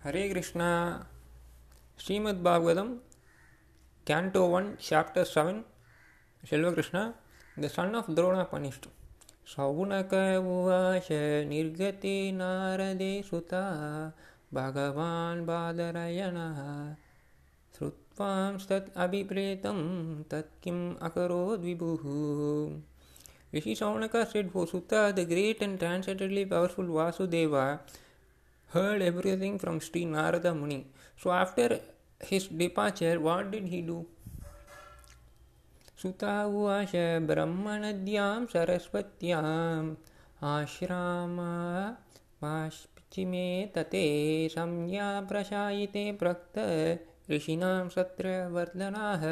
Hare Krishna Shrimad Bhagavatam canto one chapter seven Selvakrishna the son of Drona punished Shaunaka உவாச நிர்கதி நாரதே சுதா பகவான் பாதரயணா श्रुत्वां तत् अभिप्रेतं तत् किम् अकरोद् विभुः Rishi Saunaka said, Vasuta, the great and transcendently powerful Vasudeva, heard everything from Sri Narada Muni. So, after his departure, what did he do? सुतावाच ब्रह्मणद्यां सरस्वत्याम् आश्रामाश्चिमे तते संज्ञा प्रशायिते प्रक्त ऋषिणां सत्रवर्धनाः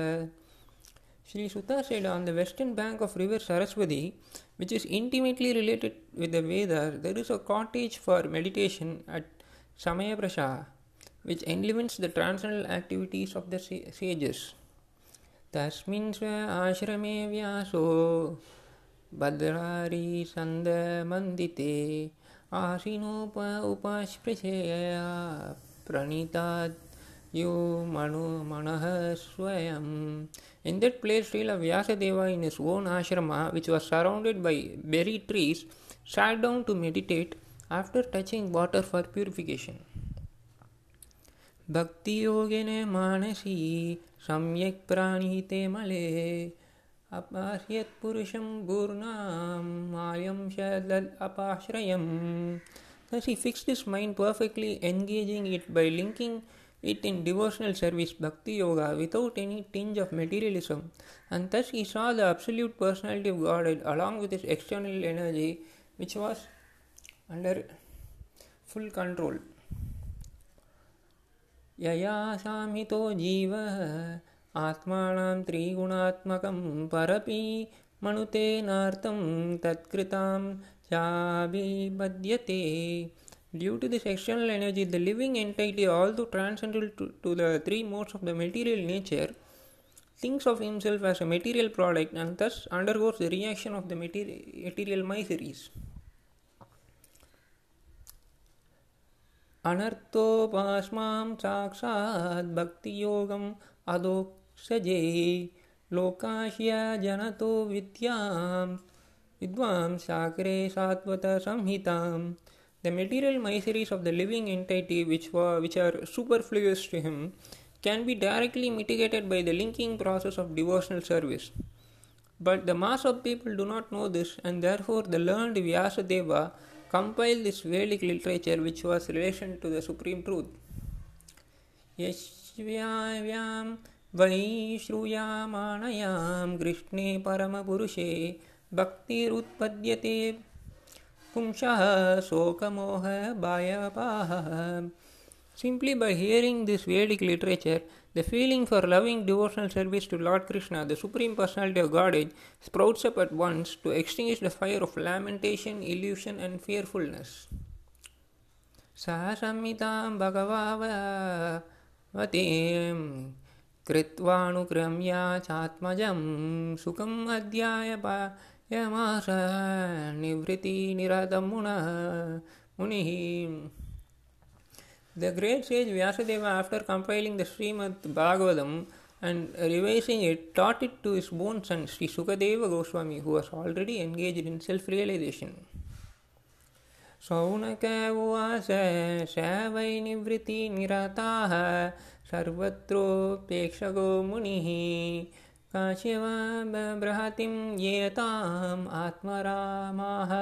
Sri Suta said on the western bank of river Saraswati, which is intimately related with the Vedas, there is a cottage for meditation at Samyaprasa, which enlivens the transcendental activities of the sages. तस्मिन् स्व आश्रमे व्यासो भद्रारी सन्दमन्दिते आसीनोप उपास्पृशया pranita you Manu Manaha Swayam. In that place, Srila Vyasadeva, in his own ashrama, which was surrounded by berry trees, sat down to meditate after touching water for purification. भक्तियोगिने Mansi सम्यक् प्राणीते मले अपास्यत् पुरुषं पूर्णां मायं च अपाश्रयम् Thus he fixed his mind perfectly, engaging it by linking it in devotional service, bhakti yoga, without any tinge of materialism. And thus he saw the absolute personality of Godhead along with his external energy, which was under full control. यया सामितो जीवः आत्मानं त्रिगुणात्मकं परपि मनुतेनार्थं तत्कृतां चाभिबध्यते Due to this external energy, the living entity, although transcendental to, to the three modes of the material nature, thinks of himself as a material product and thus undergoes the reaction of the material, material miseries. अनर्थोपाश्मां साक्षात् भक्तियोगम् अदोक्षजे। लोकाश्य जनतो विद्यां विद्वां शाक्रे सात्वतसंहिताम् the material miseries of the living entity which which are super to him can be directly mitigated by the linking process of devotional service but the mass of people do not know this and therefore the learned Vyasadeva compiled this Vedic literature which was relation to the supreme truth. यश्व्यां वै श्रूयामाणयां कृष्णे परमपुरुषे भक्तिरुत्पद्यते पुंसः शोकमोहभयपाः Simply by hearing this Vedic literature, the feeling for loving devotional service to Lord Krishna, the Supreme Personality of Godhead, sprouts up at once to extinguish the fire of lamentation, illusion, and fearfulness. सहसंहितां भगवावतीं कृत्वानुक्रम्या चात्मजं सुखम् अध्याय पायमास निवृत्तिनिरतमुनः मुनिः The great sage Vyasadeva, after compiling the Srimad Bhagavatam and revising it, taught it to his own son Sri Sukadeva Goswami, who was already engaged in self realization. Shaunaka उवास स वै निवृत्तिनिरताः सर्वत्रोपेक्षको मुनिः काश्यवबृहतिं येताम् आत्मरामाः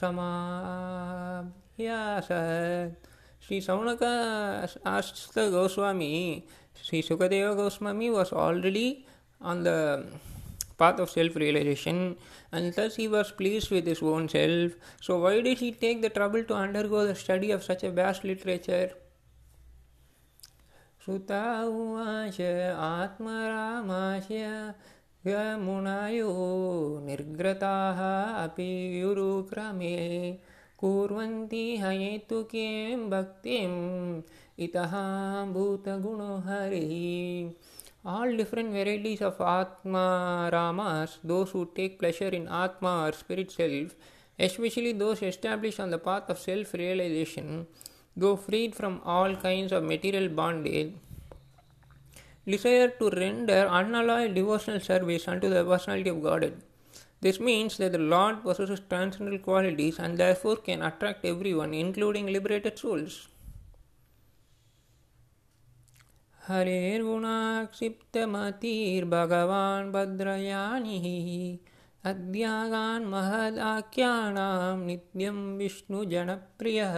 समाभ्यासत् श्री सौनक आस्त Goswami Shri Sukhdev Goswami was already on the path of self realisation and thus he was pleased with his own self so why does he take the trouble to undergo the study of such a vast literature Suta उवाच आत्मराश निर्ग्रता अभी युरुक्रमे कुर्वन्ति हयेतुकीं भक्तिम् इतः भूतगुणो हरिः All different varieties of Atma Ramas, those who take pleasure in Atma or spirit self, especially those established on the path of self realization, though freed from all kinds of material bondage, desire to render unalloyed devotional service unto the personality of Godhead. This means that the Lord possesses transcendental qualities and therefore can attract everyone, including liberated souls. हरेर्गुणाक्षिप्तमतिर्भगवान् भद्रयानिः अद्यागान् महदाख्यानां नित्यं विष्णुजनप्रियः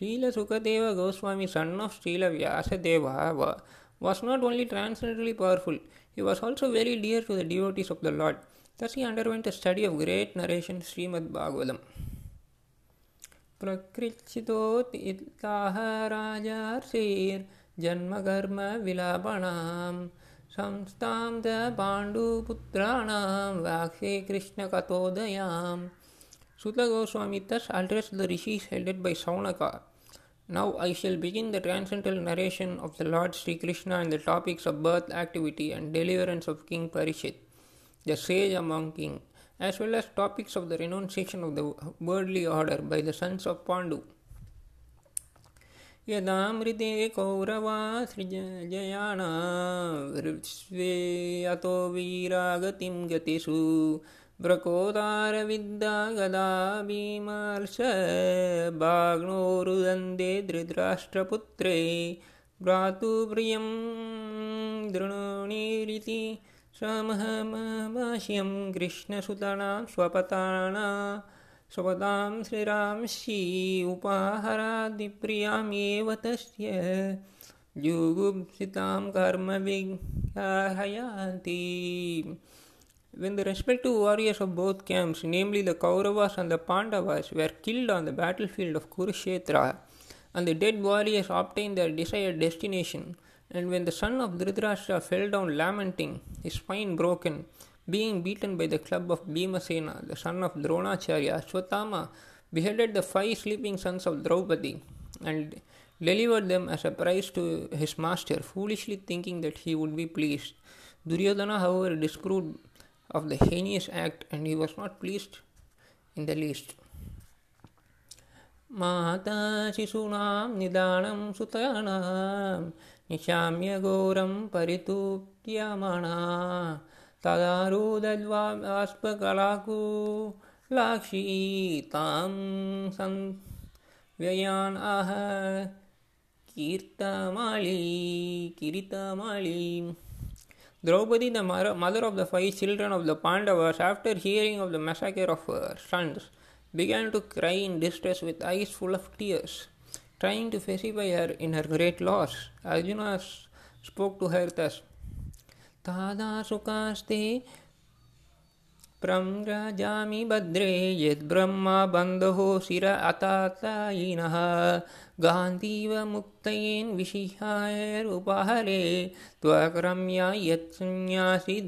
Srila Goswami, son of Srila Vyasadeva, was not only transcendently powerful, he was also very dear to the devotees of the Lord. Thus he underwent a study of great narration Srimad Bhagavatam. प्रकृच्छितोतिताः राजार्षिर्जन्मकर्मविलापणां संस्थां च पाण्डुपुत्राणां वाक्से कृष्णकथोदयां Suta Goswami thus addressed the rishis headed by Saunaka. Now I shall begin the transcendental narration of the Lord Sri Krishna and the topics of birth, activity, and deliverance of King Parikshit the sage among kings, as well as topics of the renunciation of the worldly order by the sons of Pandu. यदामृते Kaurava सृजयाना वृत्स्वे अतो वीरागतिं गतिषु व्रकोदारविद्या गदा भीमर्ष भाग्नोरुदन्दे धृतराष्ट्रपुत्रे भ्रातुप्रियं दृणोणीरिति समहमभाष्यं कृष्णसुतनां स्वपताना स्वपदां श्रीरामशी उपाहरादिप्रियामेव तस्य जुगुप्सितां कर्मविज्ञाहयाति When the respective warriors of both camps, namely the Kauravas and the Pandavas, were killed on the battlefield of Kurukshetra, and the dead warriors obtained their desired destination, and when the son of Dhritarashtra fell down lamenting, his spine broken, being beaten by the club of Bhimasena, the son of Dronacharya, Ashwatthama beheaded the five sleeping sons of Draupadi and delivered them as a prize to his master, foolishly thinking that he would be pleased. Duryodhana, however, disapproved of the heinous act and he was not pleased in the least. माता शिशूनां निदानं सुतानां निशाम्य घोरं परितूप्यमाणा तदारूदद्वास्पकलाकुलाक्षी तां संव्ययान् आह कीर्तमाळी किरीतमाळी Draupadi, the mother of the five children of the Pandavas, after hearing of the massacre of her sons, began to cry in distress with eyes full of tears, trying to pacify her in her great loss. Arjuna spoke to her thus S सुकास्ते प्रम्रजामि भद्रे यद्ब्रह्मा बन्धो शिर अतातायिनः गान्धीव मुक्तयेन् विशिहायरुपहरे त्वक्रम्या यत्सन्न्यासि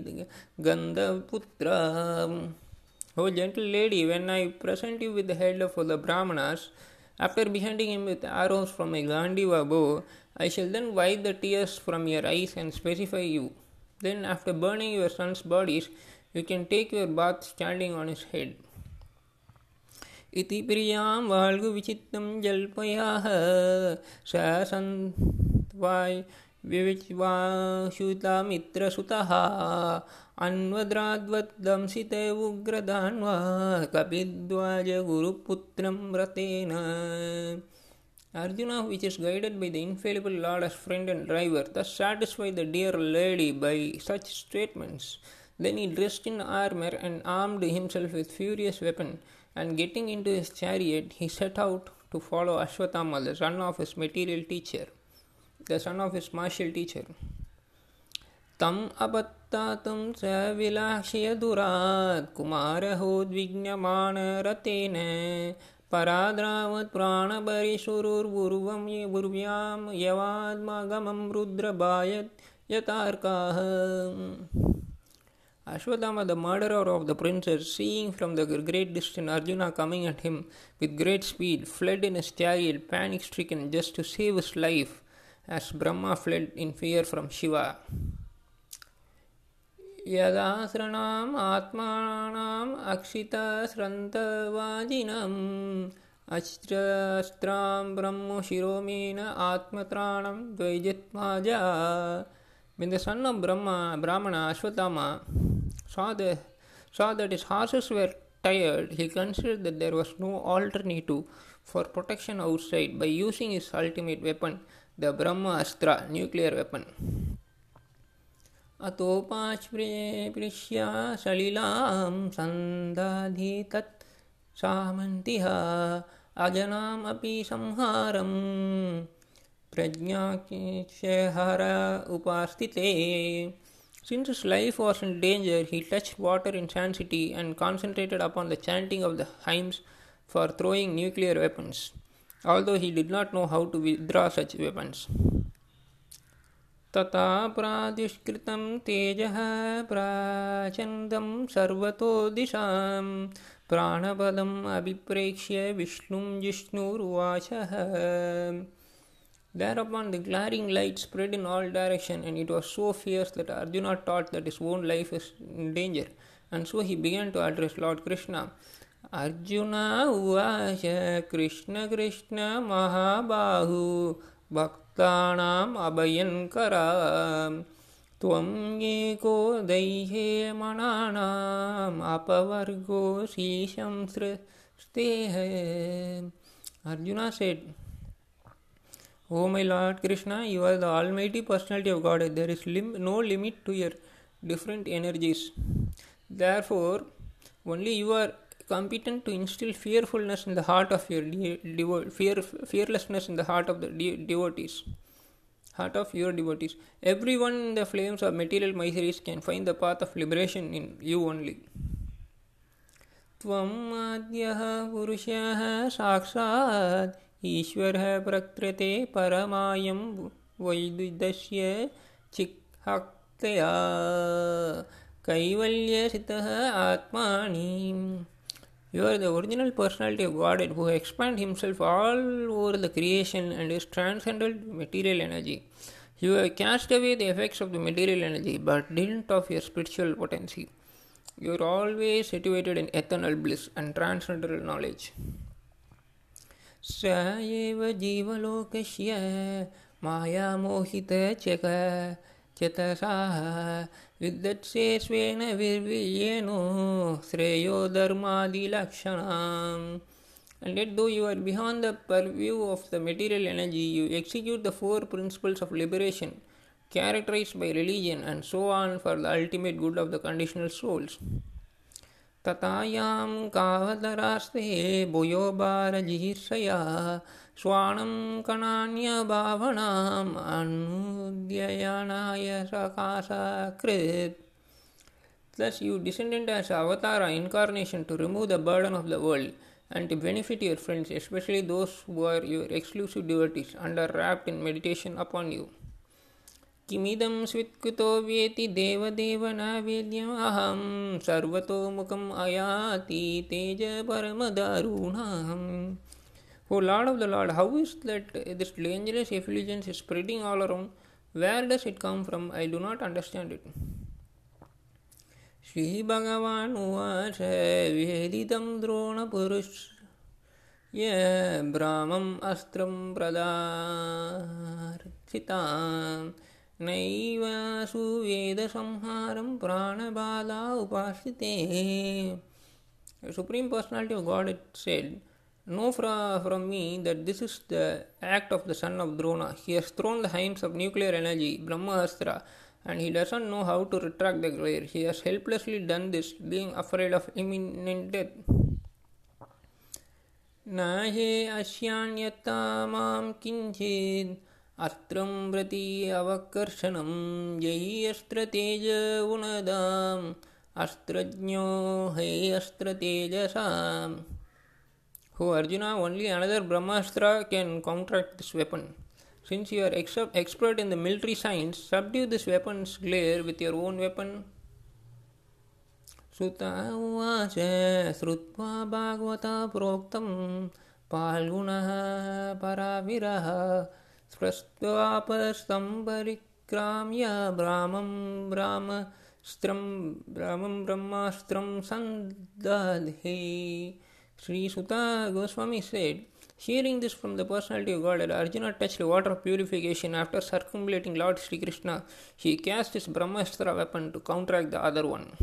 गन्धपुत्र O gentle lady, when I present you with the head of the Brahmanas, after beheading him with arrows from a Gandiva bow, I shall then wipe the tears from your eyes and specify you. Then, after burning your son's bodies, you can take your bath standing on his head. इति प्रियां वाल्गुविचित्तं जल्पयाः स सन्त्वाय विविच्वाशुतामित्रसुतः अन्वद्राद्वद्दंसित उग्रदान्वा कपिद्वाज गुरुपुत्रं व्रतेन Arjuna, which is guided by the infallible Lord as friend and driver, thus satisfied the dear lady by such statements. Then he dressed in armor and armed himself with furious weapon, and getting into his chariot, he set out to follow Ashwatthama, the son of his material teacher, the son of his martial teacher. तम् अपत्तातुं स विलाक्ष्यदुरात् कुमारहोद्विज्ञमाणरतेन पराद्रावत् प्राणपरिशुरुर्वुर्वं गुर्व्यां यवात्मागमं रुद्रबायत् यतार्काः Ashwatthama, the murderer of the princess, seeing from the great distance Arjuna coming at him with great speed, fled in a chariot, panic stricken, just to save his life as Brahma fled in fear from Shiva. यदासृणाम् आत्मानाम् अक्षितस्रन्तवाजिनम् अस्त्रां Brahma शिरोमेन atmatranam dvaijitmaja. When the son of Brahma, Brahmana Ashwatthama saw, the, saw that his horses were tired, he considered that there was no alternative for protection outside by using his ultimate weapon, the Brahma Astra, nuclear weapon. अतोपाश्प्रिष्या सलिलां सन्दाधि तत् सामन्तिः अजनामपि संहारं प्रज्ञाक्षहर उपास्थिते Since his life was in danger, he touched water in Sand City and concentrated upon the chanting of the hymns for throwing nuclear weapons, although he did not know how to withdraw such weapons. तथा प्रादुष्कृतं तेजः प्राचन्दं सर्वतो दिशां प्राणपदम् अभिप्रेक्ष्य विष्णुं जिष्णुरुवाचः Thereupon the glaring light spread in all directions, and it was so fierce that Arjuna thought that his own life is in danger. And so he began to address Lord Krishna. Arjun उवाच, कृष्ण कृष्ण, महाबाहु, भक्तानाम अभयंकर त्वं एको दैहे मणानाम् अपवर्गो शीशं Arjun said O my Lord Krishna you are the almighty personality of God there is Lim no limit to your different energies therefore only you are competent to instill fearfulness in the heart of your de- devo- fear, fearlessness in the heart of the de- devotees heart of your devotees everyone in the flames of material miseries can find the path of liberation in you only त्वम् आद्यः पुरुषः साक्षात् ईश्वरः प्रकृते परमायं वैद्यस्य चिक्हक्तया कैवल्यसितः आत्मानि You are the original personality of Godhead who expands himself all over the creation and is transcendent material energy. You have cast away the effects of the material energy but didn't of your spiritual potency. You are always situated in eternal bliss and transcendental knowledge. स एव जीवलोकस्य मायामोहितचक चेतसाः विद्यत्से स्वेन विर्वीयेनो श्रेयो धर्मादिलक्षणाम् And yet, though you are beyond the purview of the material energy, you execute the four principles of liberation characterized by religion and so on for the ultimate good of the conditional souls. ततायां कावतरास्ते भूयो भारजिहीर्षया स्वाणं कणान्यभावनाम् अनुद्ययनाय सकाशकृत् Thus you descended as avatara incarnation to remove the burden of the world and to benefit your friends, especially those who are your exclusive devotees, under wrapped in meditation upon you. किमिदं स्वित्कृतो वेति देवदेव न वेद्यमहं सर्वतोमुखम् अयाति तेज परमदारुणाम् O Lord of the Lord, how is that this dangerous effulgence is spreading all around? Where does it come from? I do not understand it. श्रीभगवान् उवाच वेदितं द्रोणपुरुष य ब्राह्मम् अस्त्रं प्रदार्थिताम् नैव सुवेदसंहारं प्राणबाला उपासिते Supreme Personality of God it said, Know fra- from me that this is the act of the son of Drona. He has thrown the hinds of nuclear energy, Brahmastra, and he doesn't know how to retract the glare. He has helplessly done this, being afraid of imminent death. न हि अस्यान्यता मां किञ्चित् अस्त्रं प्रति अवकर्षणं जयि अस्त्रतेज उनदाम् अस्त्रज्ञो हे अस्त्रतेजसाम् Who Arjuna, only another Brahmastra can counteract this weapon. Since you are ex- expert in the military science, subdue this weapon's glare with your own weapon. सुत उवाच श्रुत्वा भागवता प्रोक्तं फाल्गुणः पराविरः स्पृष्ट्वापस्तं परिक्राम्य ब्राह्मं ब्राह्मस्त्रं ब्राह्मं ब्रह्मास्त्रं सन्दधे Sri Suta Goswami said, Hearing this from the personality of God, Arjuna touched water purification. After circumambulating Lord Sri Krishna, he cast his Brahmastra weapon to counteract the other one.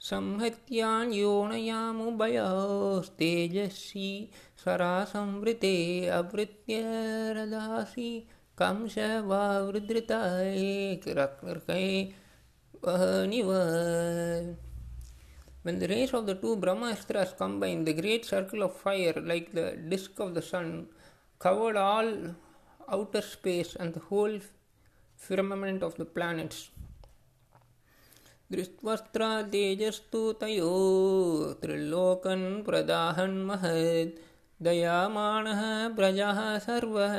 संहत्यान् योनयामुभयोस्तेजस्वी स्वरासंवृते अवृत्य रदासि Kansa वा वृद्धृताय वहनिव When the rays of the two Brahmastras combined, the great circle of fire, like the disk of the sun, covered all outer space and the whole firmament of the planets. दृष्ट्वस्त्रा तेजस्तु तयो त्रिलोकन् प्रदाहन् महद् दयामाणः प्रजाः सर्वः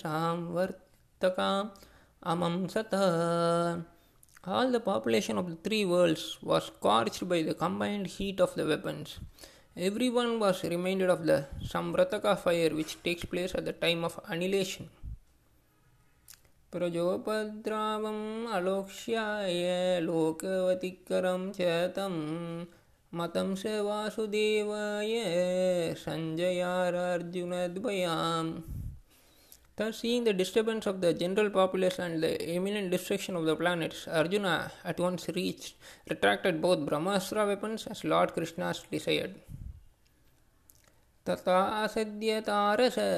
सां वर्तकाम् अमं सतः all the population of the three worlds was scorched by the combined heat of the weapons. Everyone was reminded of the Samvartaka fire which takes place at the time of annihilation. प्रजोपद्रावम् अलोक्ष्याय लोकवतिकरं च तं मतं स वासुदेवाय सञ्जयारार्जुनद्वयाम् Thus, seeing the disturbance of the general populace and the imminent destruction of the planets, Arjuna at once reached, retracted both Brahmastra weapons as Lord Krishna desired. तथा सद्यतारसा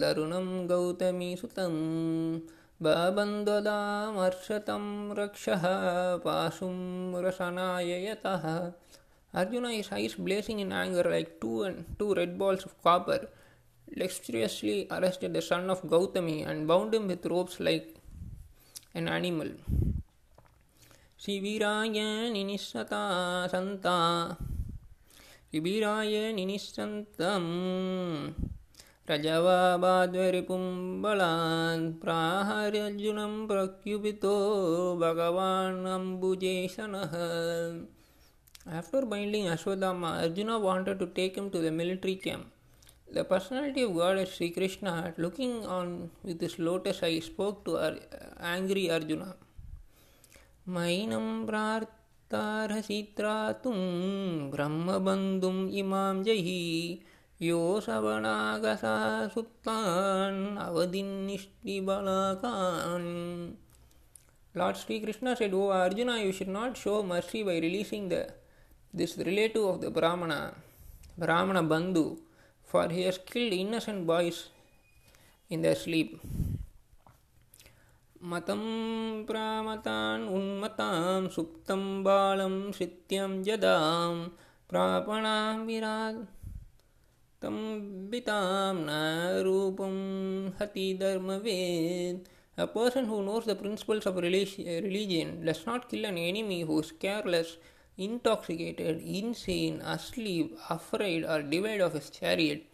दरुणं गौतमीसुतं बबन्धदामर्षतं रक्षः पाशुं रसनाय यतः Arjuna, his eyes blazing in anger like two and two red balls of copper, dexterously arrested the son of Gautami and bound him with ropes like an animal. शिबिराय निनिस्सता सन्ता शिबिराय निनिस्सन्तं रजवाबाद्वरिपुम्बलान् After binding Ashwatthama, Arjuna wanted to take him to the military camp. The personality of God as Sri Krishna, looking on with his lotus eye, spoke to Ar- angry Arjuna. Mainam प्रार्तार्हसि त्रातुं ब्रह्मबन्धुम् इमां जहि यो सवणागसा सुप्तान् अवधिन्निष्टिबलाकान् Lord Sri Krishna said, O Arjuna, you should not show mercy by releasing the this relative of the Brahmana, Brahmana Bandhu, for he has killed innocent boys in their sleep. मतं प्रामतान् उन्मतां सुप्तं बालं शित्यं जदां प्रापणां विरातं बितां न रूपं हति धर्मवेद A person who knows the principles of religion does not kill an enemy who is careless, intoxicated, insane, asleep, afraid, or devoid of his chariot,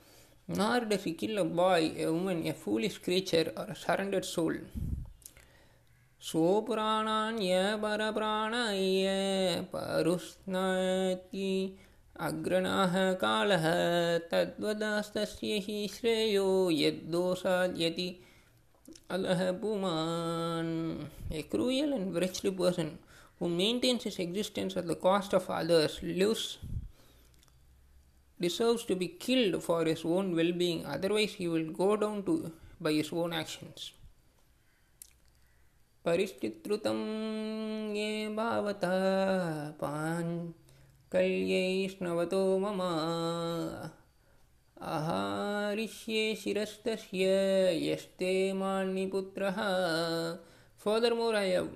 nor does he kill a boy, a woman, a foolish creature, or a surrendered soul. सोपुराणान्य परप्राणाय परुस्नाति अग्रणाः कालः तद्वदास्तस्य हि श्रेयो यद्दोषाद्यति अलः पुमान् A cruel and wretched person who maintains his existence at the cost of others lives deserves to be killed for his own well-being otherwise he will go down to by his own actions परिष्ठितृतं ये भावतः पाञ्कल्यैष्णवतो मम आहारिष्ये शिरस्तस्य यस्ते मान्निपुत्रः Furthermore, I have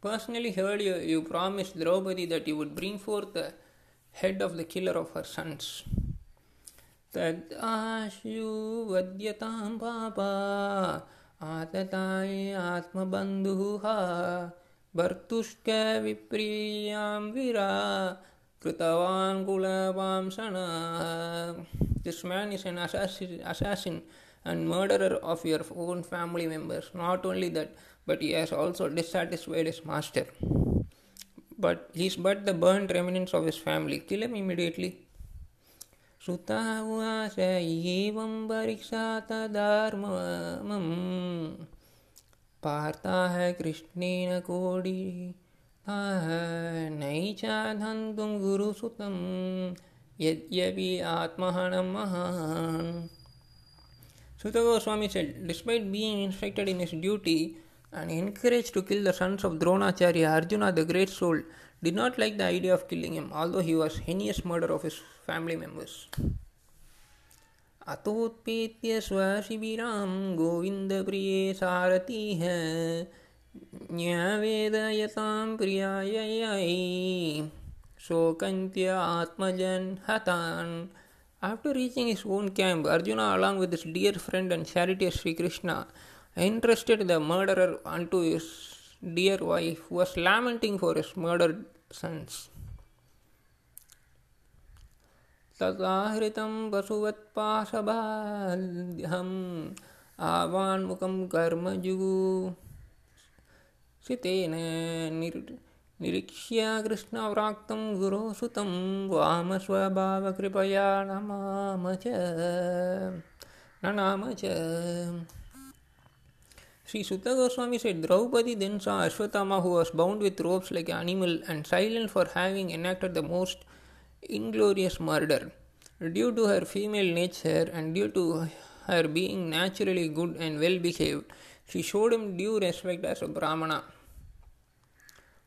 personally heard you, you promised Draupadi that you would bring forth the head of the killer of her sons. तद् आशुवद्यतां पापा आतताय आत्मबन्धुः भर्तुष्कविप्रियां विरा कृतवान् कुलवांसना This man is an assassin, assassin and murderer of your own family members. Not only that, but he has also dissatisfied his master. But he is but the burnt remnants of his family. Kill him immediately. श्रुता उवाच एवं परीक्षा तदार्ममम् पार्थाः कृष्णेन कोडिताः नैचाधन्तुं गुरुसुतं यद्यपि आत्महनं महान् Suta Goswami said, despite being instructed in his duty, and encouraged to kill the sons of Dronacharya, Arjuna, the great soul, did not like the idea of killing him, although he was heinous murder of his family members. अतोत्पेत्य स्वशिबिरां गोविन्दप्रिये सारथी है न्यावेदयतां प्रियायै शोकन्त्य आत्मजन् हतान् After reaching his own camp, Arjuna, along with his dear friend and charioteer Sri Krishna, entrusted the murderer unto his dear wife, who was lamenting for his murdered sons. तदाहृतं पशुवत्पाशबाध्यम् आवान्मुखं कर्मजुगु Siten निर् निरीक्ष्य कृष्णव्राक्तं गुरोसुतं वामस्वभावकृपया नमाम च ननाम च Sri Sutta Goswami said Draupadi then saw Ashwatthama who was bound with ropes like an animal and silent for having enacted the most inglorious murder. Due to her female nature and due to her being naturally good and well behaved, she showed him due respect as a Brahmana.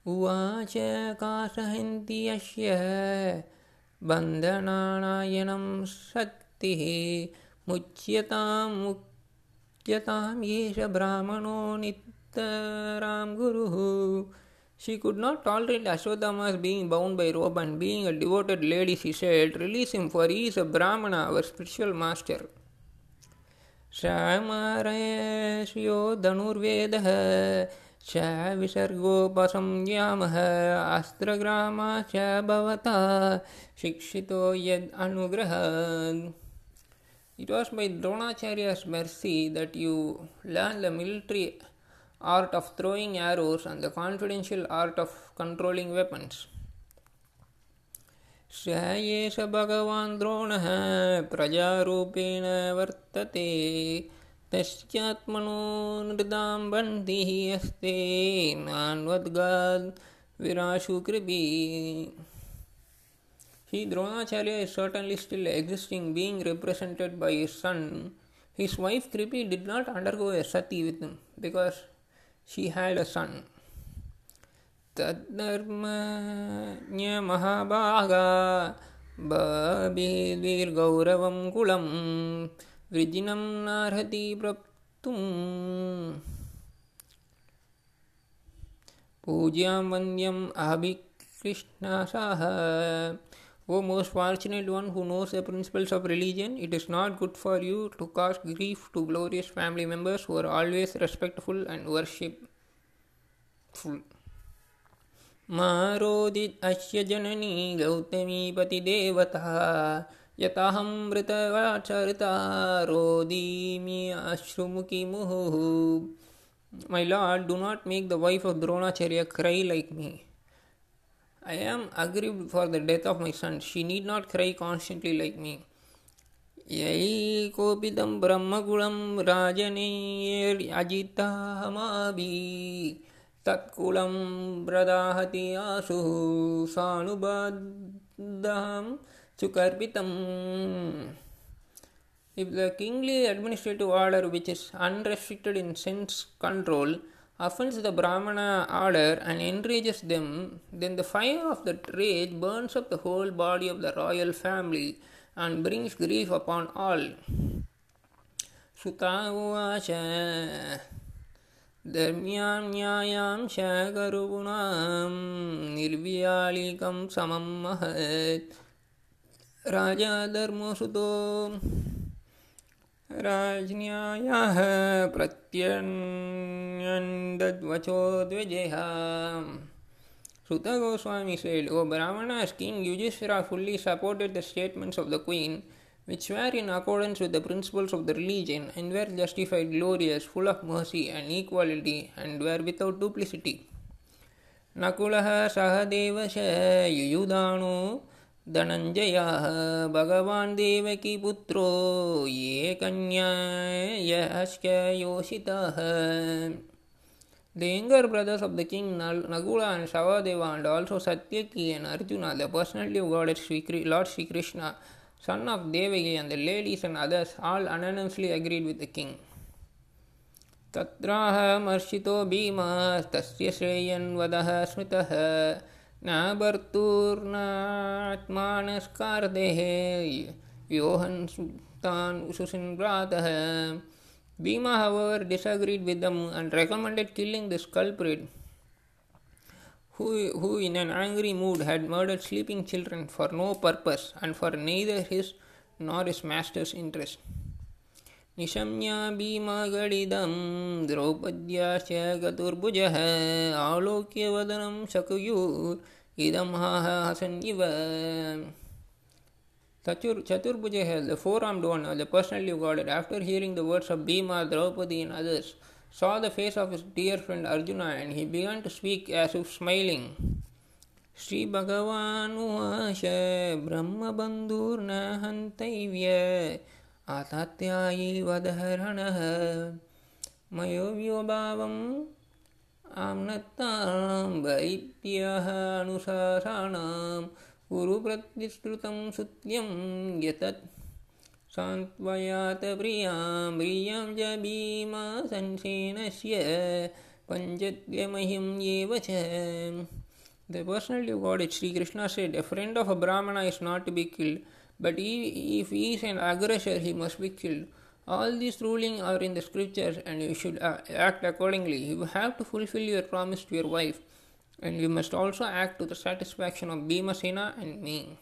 उवाच कासहन्ति यस्य बन्धनानायनं शक्तिः मुच्यतां मुच्यतां येष ब्राह्मणो नितरां गुरुः She could not tolerate Ashwatthama's being bound by rope and being a devoted lady, she said, Release him, for he is a Brahmana, our spiritual master. श्यामारयश्यो धनुर्वेदः च विसर्गोपसंयामः अस्त्रग्रामा च भवता शिक्षितो यद् अनुग्रहात् It was by Dronacharya's mercy that you learned the military art of throwing arrows and the confidential art of controlling weapons. स एष भगवान् द्रोणः प्रजारूपेण वर्तते तस्यात्मनो नृदां बन्धिः अस्ते नान्वद्गाद् विराशु Kripi He Dronacharya is certainly still existing, being represented by his son. His wife Kripi did not undergo a sati with him because she had a son. तद्धर्मज्ञमहाभागा बभिर्गौरवं कुलं वृजिनं नार्हति प्रप्तुम् पूज्यां वन्द्यम् अभिकृष्णासाः O most fortunate one who knows the principles of religion, it is not good for you to cause grief to glorious family members who are always respectful and worshipful. मारोदित् अस्य जननी गौतमीपतिदेवता यताहमृतवाचरिता रोदीमि अश्रुमुखिमुहुः My lord, do not make the wife of Dronacharya cry like me. I am aggrieved for the death of my son. She need not cry constantly like me. यैकोपितं ब्रह्मकुलं राजनेयर्यजितामाभि तत्कुलं प्रदाहति आशुः सानुबद्धं सुकर्पितम् If the kingly administrative order, which is unrestricted in sense control, offends the Brahmana order and enrages them, then the fire of that rage burns up the whole body of the royal family and brings grief upon all. Sutta uvacha धर्म्यां न्यायां च करुणां निर्व्यालिकं समं महत् राजा धर्मसुतो राजन्यायः प्रत्यन्यन्दद्वचो द्विजयः श्रुतगोस्वामी said O brahmana king Yudhishthira fully supported the statements of the queen which were in accordance with the principles of the religion and were justified glorious full of mercy and equality and were without duplicity नकुलः सह देवश धनंजय भगवान ये कन्या योषिता। Younger brother of the king Nakula and Sahadeva and also Satyaki and Arjuna the personality of God Shri Lord Shri Krishna son of Devaki and the ladies and others all unanimously agreed with the king तत्राह मर्षितो भीमा, तस्य श्रेयन वदह स्मितः। Naberturnaat manes kardehe, Johan Sultan Ususin Brataha. Bhima, however, disagreed with them and recommended killing the culprit, who in an angry mood had murdered sleeping children for no purpose and for neither his nor his master's interest. निशम्य भीमगडिदं द्रौपद्याश्च गतुर्भुजः आलोक्य वदनं शकुयुः इदं हसन्निव Chatur, Chaturbhuja, the four-armed one, the personality of God, after hearing the words of Bhima, Draupadi and others, saw the face of his dear friend Arjuna and he began to speak as if smiling. Sri श्रीभगवानुवाच ब्रह्मबन्धुर्न हन्तव्य आतात्यायी वदहरणः मयोव्योभावम् आम्नत्तां वैद्यः अनुशासानाम् गुरुप्रतिश्रुतं सुत्यं यतत् सान्त्वयात प्रियाँ प्रियं च भीमासंसेनस्य पञ्चद्यमह्यं एव च। The personality of God, Sri Krishna said, A friend of a Brahmana is not to be killed, but if he is an aggressor, he must be killed. All these rulings are in the scriptures and you should act accordingly. You have to fulfill your promise to your wife and we must also act to the satisfaction of Bhimasena and me.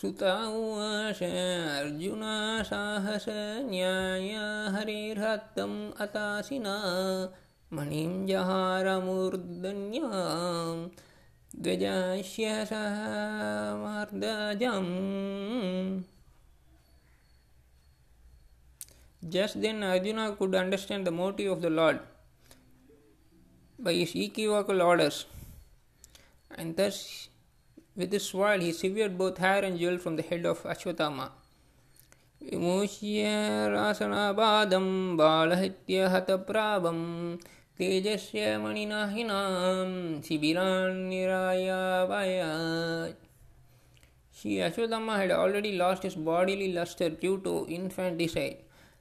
सुत उवाच अर्जुन साहस न्याय हरिर्हत्तम् अतासिना मणिं जहारमूर्धन्याम् द्वजास्य सह मार्दजम् Just then Arjuna could understand the motive of the Lord by his equivocal orders, and thus with his sword he severed both hair and jewel from the head of Ashwatthama. विमोच्य रासनाबादं बालहत्यहतप्रावं तेजस्य मणिना हिनां शिबिरान्निरायावायात् She Ashwatthama had already lost his bodily luster due to infanticide,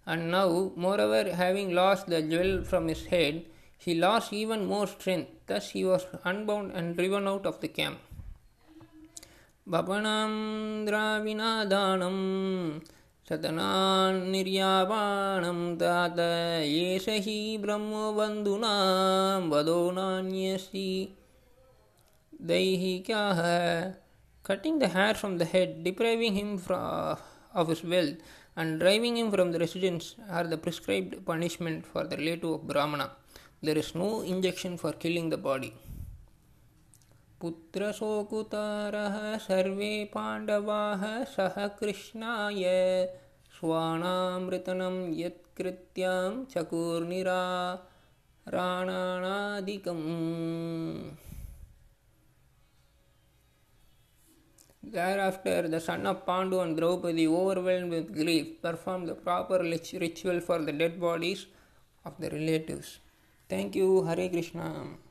and now, moreover, having lost the jewel from his head, he lost even more strength. Thus, he was unbound and driven out of the camp. बपणां द्राविणादानं सतनान्निर्यापाणं तात एष हि ब्रह्मबन्धूनां वदो नान्यसि। दैहिकाः cutting the hair from the head depriving him from of his wealth and driving him from the residence are the prescribed punishment for the relative of brahmana there is no injunction for killing the body पुत्रशोकुतारः सर्वे पाण्डवाः सह कृष्णाय स्वानामृतनं यत्कृत्यां चकुर्निराणादिकम् Thereafter, the son of Pandu and Draupadi, overwhelmed with grief, performed the proper ritual for the dead bodies of the relatives. Thank you. Hare Krishna.